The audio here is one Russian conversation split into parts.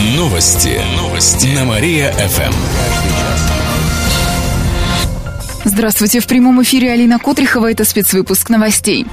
Новости. Новости. На Мария-ФМ. Здравствуйте. В прямом эфире Алина Котрихова. Это спецвыпуск новостей.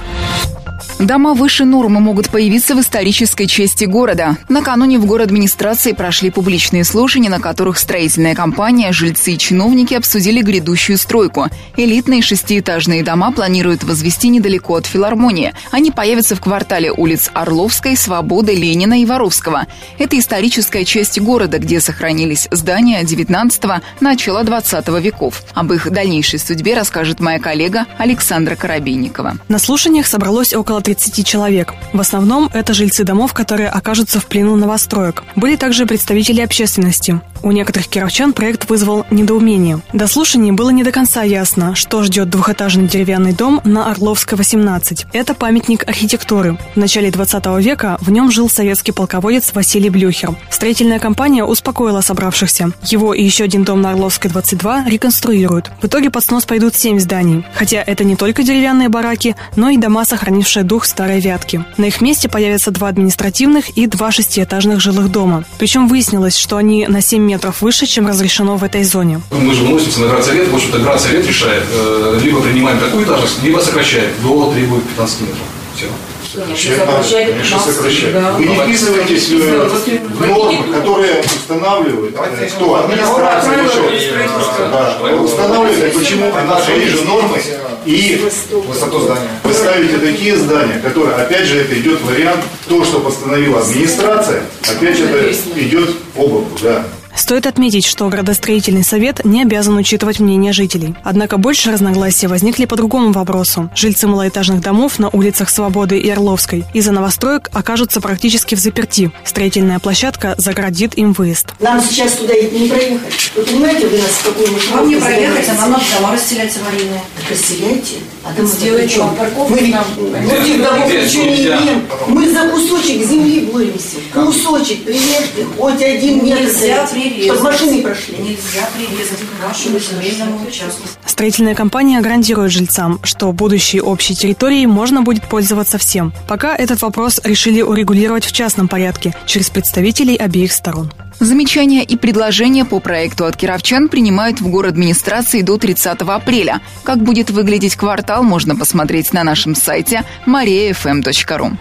Дома выше нормы могут появиться в исторической части города. Накануне в город администрации прошли публичные слушания, на которых строительная компания, жильцы и чиновники обсудили грядущую стройку. Элитные шестиэтажные дома планируют возвести недалеко от филармонии. Они появятся в квартале улиц Орловской, Свободы, Ленина и Воровского. Это историческая часть города, где сохранились здания 19 начала 20 веков. Об их дальнейшей судьбе расскажет моя коллега Александра Коробейникова. На слушаниях собралось около 30 человек. В основном это жильцы домов, которые окажутся в плену новостроек. Были также представители общественности. У некоторых кировчан проект вызвал недоумение. До слушаний было не до конца ясно, что ждет двухэтажный деревянный дом на Орловской, 18. Это памятник архитектуры. В начале 20 века в нем жил советский полководец Василий Блюхер. Строительная компания успокоила собравшихся. Его и еще один дом на Орловской, 22 реконструируют. В итоге под снос пойдут 7 зданий. Хотя это не только деревянные бараки, но и дома, сохранившие дух старой Вятки. На их месте появятся два административных и два шестиэтажных жилых дома. Причем выяснилось, что они на 7 метров выше, чем разрешено в этой зоне. Мы же выносимся на градсовет, в общем-то градсовет решает, э, либо принимаем такую этажность, либо сокращаем до требует 15 метров. Все. Сокращать конечно, сокращать. Вы не вписываетесь э, в нормы, которые устанавливают, э, кто администрация решает. Да, устанавливает, почему на свои же нормы и высоту здания. Вы ставите такие здания, которые, опять же, это идет вариант, то, что постановила администрация, опять же, это идет по боку, да. Стоит отметить, что градостроительный совет не обязан учитывать мнение жителей. Однако больше разногласия возникли по другому вопросу. Жильцы малоэтажных домов на улицах Свободы и Орловской из-за новостроек окажутся практически в заперти. Строительная площадка заградит им выезд. Нам сейчас туда не проехать. Вы понимаете, вы нас в какую Вам не проехать, а нам надо дома расселять аварийные. Так расселяйте. А там вам парковку. Мы ведь нам. других домов ничего не имеем. Мы за кусочек земли боремся. Кусочек прирежьте, хоть один метр. Нельзя Чтобы машины прошли. Нельзя прирезать к вашему земельному участку. Строительная компания гарантирует жильцам, что будущей общей территорией можно будет пользоваться всем. Пока этот вопрос решили урегулировать в частном порядке через представителей обеих сторон. Замечания и предложения по проекту от кировчан принимают в город администрации до 30 апреля. Как будет выглядеть квартал, можно посмотреть на нашем сайте mariafm.ru.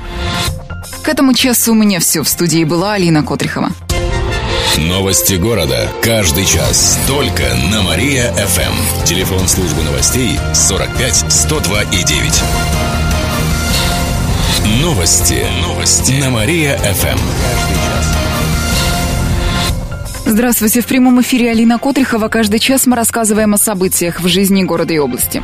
К этому часу у меня все. В студии была Алина Котрихова. Новости города. Каждый час. Только на Мария-ФМ. Телефон службы новостей 45 102 и 9. Новости. Новости. На Мария-ФМ. Здравствуйте. В прямом эфире Алина Котрихова. Каждый час мы рассказываем о событиях в жизни города и области.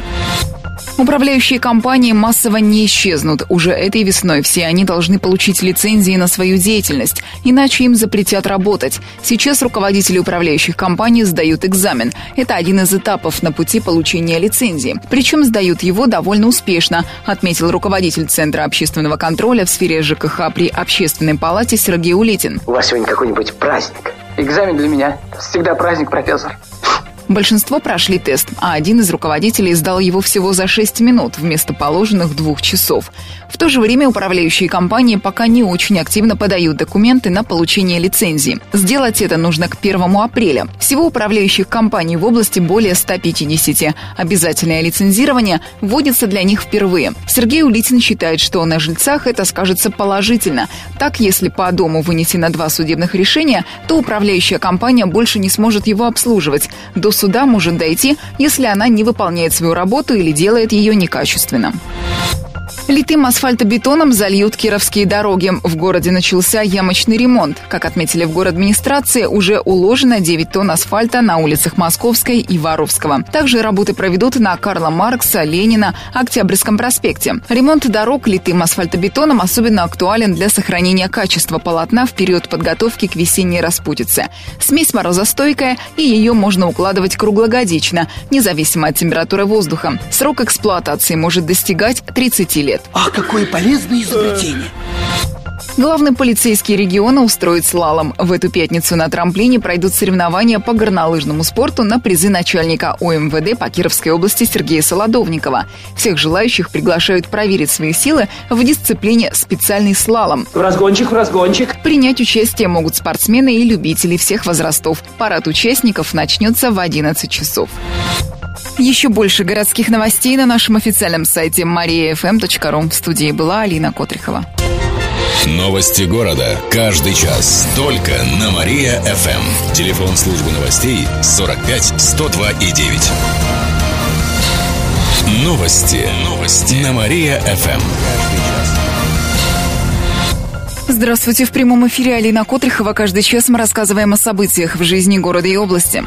Управляющие компании массово не исчезнут. Уже этой весной все они должны получить лицензии на свою деятельность, иначе им запретят работать. Сейчас руководители управляющих компаний сдают экзамен. Это один из этапов на пути получения лицензии. Причем сдают его довольно успешно, отметил руководитель Центра общественного контроля в сфере ЖКХ при Общественной палате Сергей Улитин. У вас сегодня какой-нибудь праздник? Экзамен для меня. Всегда праздник, профессор. Большинство прошли тест, а один из руководителей сдал его всего за 6 минут вместо положенных двух часов. В то же время управляющие компании пока не очень активно подают документы на получение лицензии. Сделать это нужно к 1 апреля. Всего управляющих компаний в области более 150. Обязательное лицензирование вводится для них впервые. Сергей Улитин считает, что на жильцах это скажется положительно. Так, если по дому вынесено два судебных решения, то управляющая компания больше не сможет его обслуживать. До суда может дойти, если она не выполняет свою работу или делает ее некачественно. Литым асфальтобетоном зальют кировские дороги. В городе начался ямочный ремонт. Как отметили в город администрации, уже уложено 9 тонн асфальта на улицах Московской и Воровского. Также работы проведут на Карла Маркса, Ленина, Октябрьском проспекте. Ремонт дорог литым асфальтобетоном особенно актуален для сохранения качества полотна в период подготовки к весенней распутице. Смесь морозостойкая, и ее можно укладывать круглогодично, независимо от температуры воздуха. Срок эксплуатации может достигать 30 лет. Ах, какое полезное изобретение! Главный полицейский региона устроит слалом. В эту пятницу на трамплине пройдут соревнования по горнолыжному спорту на призы начальника ОМВД по Кировской области Сергея Солодовникова. Всех желающих приглашают проверить свои силы в дисциплине специальный слалом. В разгончик, в разгончик. Принять участие могут спортсмены и любители всех возрастов. Парад участников начнется в 11 часов. Еще больше городских новостей на нашем официальном сайте mariafm.ru. В студии была Алина Котрихова. Новости города. Каждый час. Только на Мария-ФМ. Телефон службы новостей 45 102 и 9. Новости. Новости. На Мария-ФМ. Здравствуйте. В прямом эфире Алина Котрихова. Каждый час мы рассказываем о событиях в жизни города и области.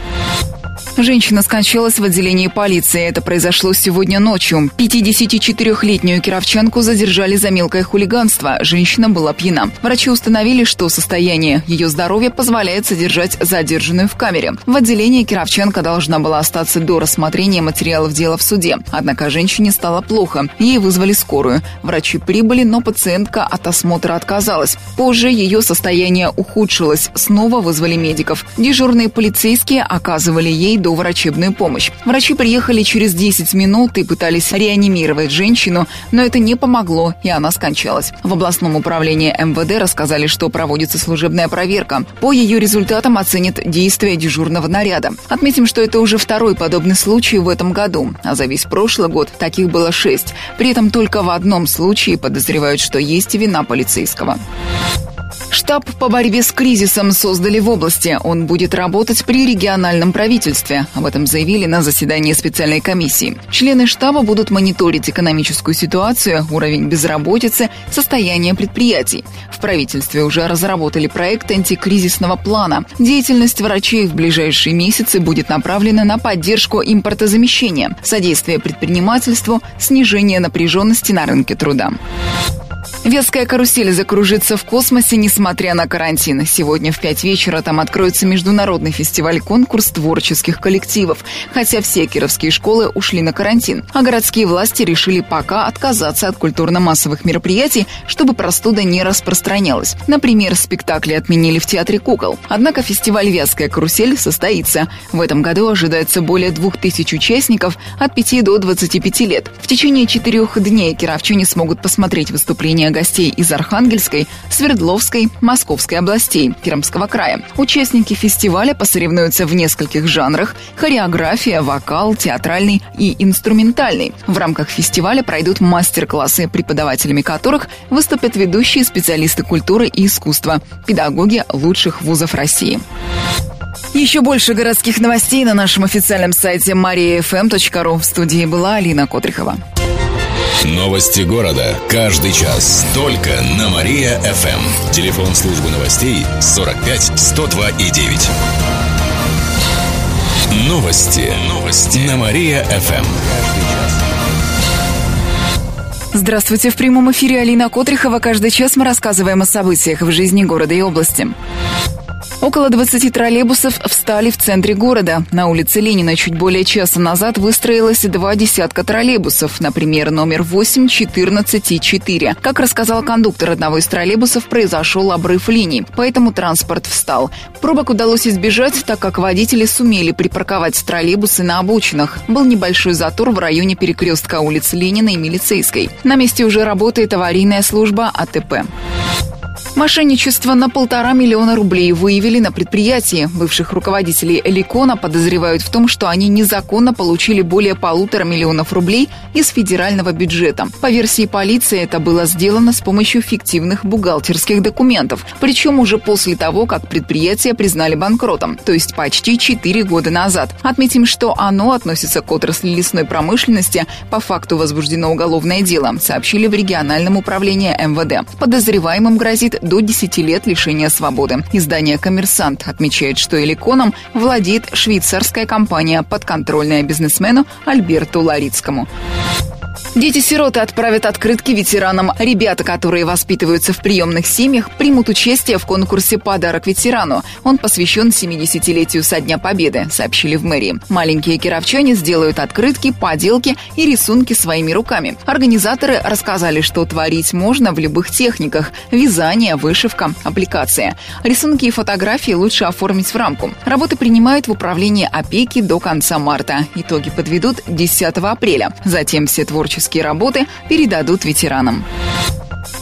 Женщина скончалась в отделении полиции. Это произошло сегодня ночью. 54-летнюю кировчанку задержали за мелкое хулиганство. Женщина была пьяна. Врачи установили, что состояние ее здоровья позволяет содержать задержанную в камере. В отделении кировчанка должна была остаться до рассмотрения материалов дела в суде. Однако женщине стало плохо. Ей вызвали скорую. Врачи прибыли, но пациентка от осмотра отказалась. Позже ее состояние ухудшилось. Снова вызвали медиков. Дежурные полицейские оказывали ей доврачебную помощь. Врачи приехали через 10 минут и пытались реанимировать женщину, но это не помогло, и она скончалась. В областном управлении МВД рассказали, что проводится служебная проверка. По ее результатам оценят действия дежурного наряда. Отметим, что это уже второй подобный случай в этом году, а за весь прошлый год таких было шесть. При этом только в одном случае подозревают, что есть вина полицейского. Штаб по борьбе с кризисом создали в области. Он будет работать при региональном правительстве. Об этом заявили на заседании специальной комиссии. Члены штаба будут мониторить экономическую ситуацию, уровень безработицы, состояние предприятий. В правительстве уже разработали проект антикризисного плана. Деятельность врачей в ближайшие месяцы будет направлена на поддержку импортозамещения, содействие предпринимательству, снижение напряженности на рынке труда. Веская карусель закружится в космосе, несмотря на карантин. Сегодня в пять вечера там откроется международный фестиваль-конкурс творческих коллективов, хотя все кировские школы ушли на карантин. А городские власти решили пока отказаться от культурно-массовых мероприятий, чтобы простуда не распространялась. Например, спектакли отменили в Театре кукол. Однако фестиваль «Вязкая карусель» состоится. В этом году ожидается более двух тысяч участников от 5 до 25 лет. В течение четырех дней кировчане смогут посмотреть выступления гостей из Архангельской, Свердловской, Московской областей, Пермского края. Участники фестиваля посоревнуются в нескольких жанрах – хореография, вокал, театральный и инструментальный. В рамках фестиваля пройдут мастер-классы, преподавателями которых выступят ведущие специалисты культуры и искусства, педагоги лучших вузов России. Еще больше городских новостей на нашем официальном сайте mariafm.ru. В студии была Алина Котрихова. Новости города. Каждый час. Только на Мария-ФМ. Телефон службы новостей 45 102 и 9. Новости. Новости. На Мария-ФМ. Здравствуйте. В прямом эфире Алина Котрихова. Каждый час мы рассказываем о событиях в жизни города и области. Около 20 троллейбусов встали в центре города. На улице Ленина чуть более часа назад выстроилось два десятка троллейбусов, например, номер 8, 14 и 4. Как рассказал кондуктор одного из троллейбусов, произошел обрыв линий, поэтому транспорт встал. Пробок удалось избежать, так как водители сумели припарковать троллейбусы на обочинах. Был небольшой затор в районе перекрестка улиц Ленина и Милицейской. На месте уже работает аварийная служба АТП. Мошенничество на полтора миллиона рублей выявили на предприятии. Бывших руководителей Эликона подозревают в том, что они незаконно получили более полутора миллионов рублей из федерального бюджета. По версии полиции, это было сделано с помощью фиктивных бухгалтерских документов. Причем уже после того, как предприятие признали банкротом, то есть почти 4 года назад. Отметим, что оно относится к отрасли лесной промышленности. По факту возбуждено уголовное дело, сообщили в региональном управлении МВД. Подозреваемым грозит до 10 лет лишения свободы. Издание «Коммерсант» отмечает, что Эликоном владеет швейцарская компания, подконтрольная бизнесмену Альберту Ларицкому. Дети-сироты отправят открытки ветеранам. Ребята, которые воспитываются в приемных семьях, примут участие в конкурсе «Подарок ветерану». Он посвящен 70-летию со Дня Победы, сообщили в мэрии. Маленькие кировчане сделают открытки, поделки и рисунки своими руками. Организаторы рассказали, что творить можно в любых техниках – вязание, вышивка, аппликация. Рисунки и фотографии лучше оформить в рамку. Работы принимают в управлении опеки до конца марта. Итоги подведут 10 апреля. Затем все творческие творческие работы передадут ветеранам.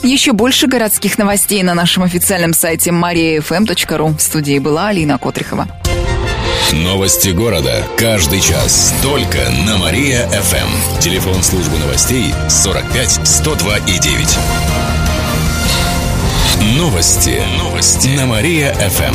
Еще больше городских новостей на нашем официальном сайте mariafm.ru. В студии была Алина Котрихова. Новости города. Каждый час. Только на Мария-ФМ. Телефон службы новостей 45 102 и 9. Новости. Новости. На Мария-ФМ.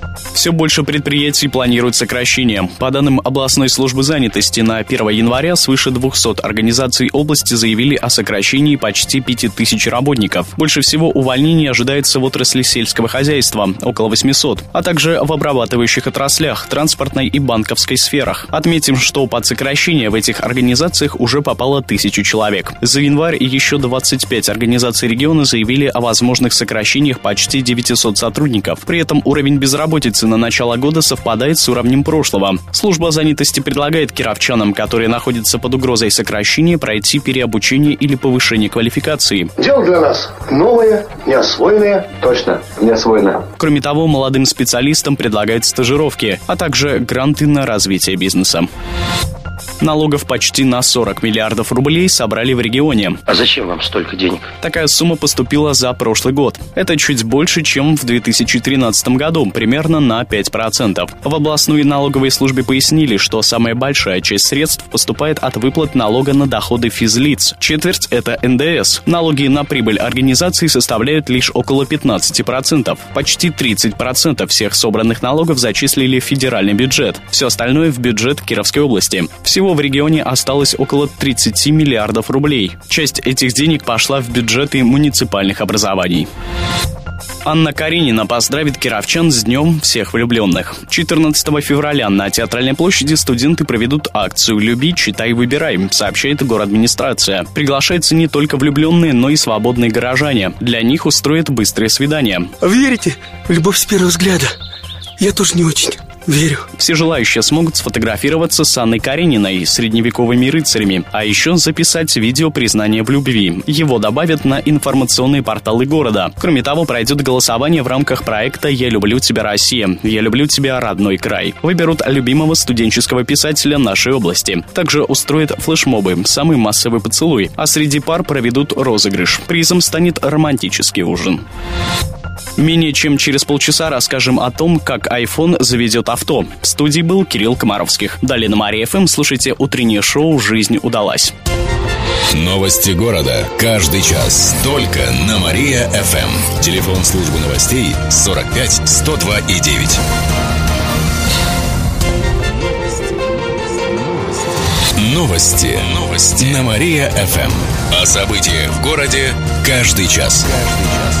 Все больше предприятий планируют сокращение. По данным областной службы занятости, на 1 января свыше 200 организаций области заявили о сокращении почти 5000 работников. Больше всего увольнений ожидается в отрасли сельского хозяйства – около 800, а также в обрабатывающих отраслях, транспортной и банковской сферах. Отметим, что под сокращение в этих организациях уже попало тысячу человек. За январь еще 25 организаций региона заявили о возможных сокращениях почти 900 сотрудников. При этом уровень безработицы на начало года совпадает с уровнем прошлого. Служба занятости предлагает кировчанам, которые находятся под угрозой сокращения, пройти переобучение или повышение квалификации. Дело для нас новое, неосвоенное. Точно, неосвоенное. Кроме того, молодым специалистам предлагают стажировки, а также гранты на развитие бизнеса. Налогов почти на 40 миллиардов рублей собрали в регионе. А зачем вам столько денег? Такая сумма поступила за прошлый год. Это чуть больше, чем в 2013 году, примерно на 5%. В областной налоговой службе пояснили, что самая большая часть средств поступает от выплат налога на доходы физлиц. Четверть – это НДС. Налоги на прибыль организации составляют лишь около 15%. Почти 30% всех собранных налогов зачислили в федеральный бюджет. Все остальное в бюджет Кировской области. Всего в регионе осталось около 30 миллиардов рублей. Часть этих денег пошла в бюджеты муниципальных образований. Анна Каренина поздравит кировчан с Днем всех влюбленных. 14 февраля на Театральной площади студенты проведут акцию «Люби, читай, выбирай», сообщает администрация. Приглашаются не только влюбленные, но и свободные горожане. Для них устроят быстрое свидание. Верите любовь с первого взгляда? Я тоже не очень. Верю. Все желающие смогут сфотографироваться с Анной Карениной, средневековыми рыцарями, а еще записать видео признания в любви. Его добавят на информационные порталы города. Кроме того, пройдет голосование в рамках проекта «Я люблю тебя, Россия», «Я люблю тебя, родной край». Выберут любимого студенческого писателя нашей области. Также устроят флешмобы «Самый массовый поцелуй», а среди пар проведут розыгрыш. Призом станет романтический ужин. Менее чем через полчаса расскажем о том, как iPhone заведет авто. В студии был Кирилл Комаровских. Далее на Мария ФМ слушайте утреннее шоу «Жизнь удалась». Новости города. Каждый час. Только на Мария-ФМ. Телефон службы новостей 45 102 и 9. Новости. Новости. На Мария-ФМ. О событиях в городе каждый час. Каждый час.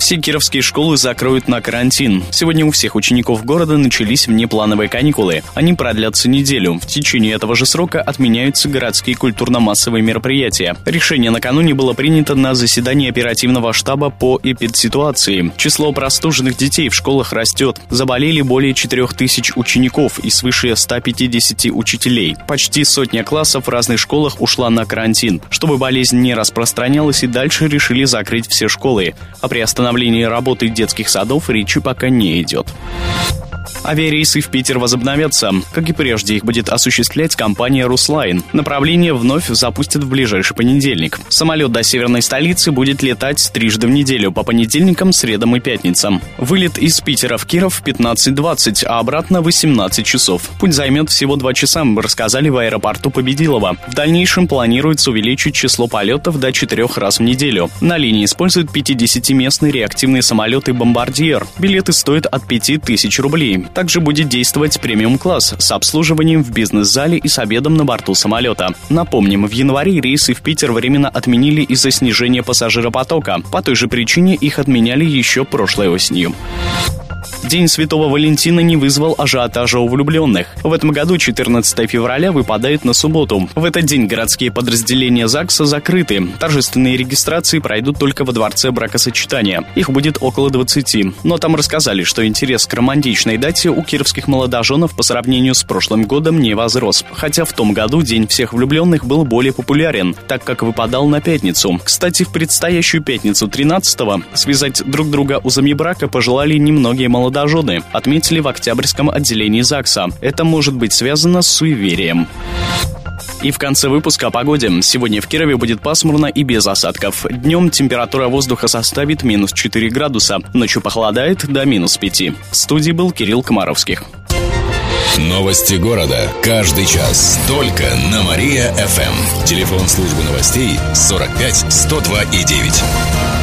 Все школы закроют на карантин. Сегодня у всех учеников города начались внеплановые каникулы. Они продлятся неделю. В течение этого же срока отменяются городские культурно-массовые мероприятия. Решение накануне было принято на заседании оперативного штаба по эпидситуации. Число простуженных детей в школах растет. Заболели более 4000 учеников и свыше 150 учителей. Почти сотня классов в разных школах ушла на карантин. Чтобы болезнь не распространялась и дальше решили закрыть все школы. А при остановлении работы детских садов речи пока не идет. Авиарейсы в Питер возобновятся. Как и прежде, их будет осуществлять компания «Руслайн». Направление вновь запустят в ближайший понедельник. Самолет до северной столицы будет летать трижды в неделю, по понедельникам, средам и пятницам. Вылет из Питера в Киров в 15.20, а обратно 18 часов. Путь займет всего два часа, рассказали в аэропорту Победилова. В дальнейшем планируется увеличить число полетов до четырех раз в неделю. На линии используют 50-местные реактивные самолеты «Бомбардьер». Билеты стоят от 5000 рублей. Также будет действовать премиум-класс с обслуживанием в бизнес-зале и с обедом на борту самолета. Напомним, в январе рейсы в Питер временно отменили из-за снижения пассажиропотока. По той же причине их отменяли еще прошлой осенью. День Святого Валентина не вызвал ажиотажа у влюбленных. В этом году 14 февраля выпадает на субботу. В этот день городские подразделения ЗАГСа закрыты. Торжественные регистрации пройдут только во дворце бракосочетания. Их будет около 20. Но там рассказали, что интерес к романтичной дате у кировских молодоженов по сравнению с прошлым годом не возрос. Хотя в том году День всех влюбленных был более популярен, так как выпадал на пятницу. Кстати, в предстоящую пятницу 13-го связать друг друга узами брака пожелали немногие молодожены молодожены, отметили в Октябрьском отделении ЗАГСа. Это может быть связано с суеверием. И в конце выпуска о погоде. Сегодня в Кирове будет пасмурно и без осадков. Днем температура воздуха составит минус 4 градуса. Ночью похолодает до минус 5. В студии был Кирилл Комаровских. Новости города. Каждый час. Только на Мария-ФМ. Телефон службы новостей 45 102 и 9.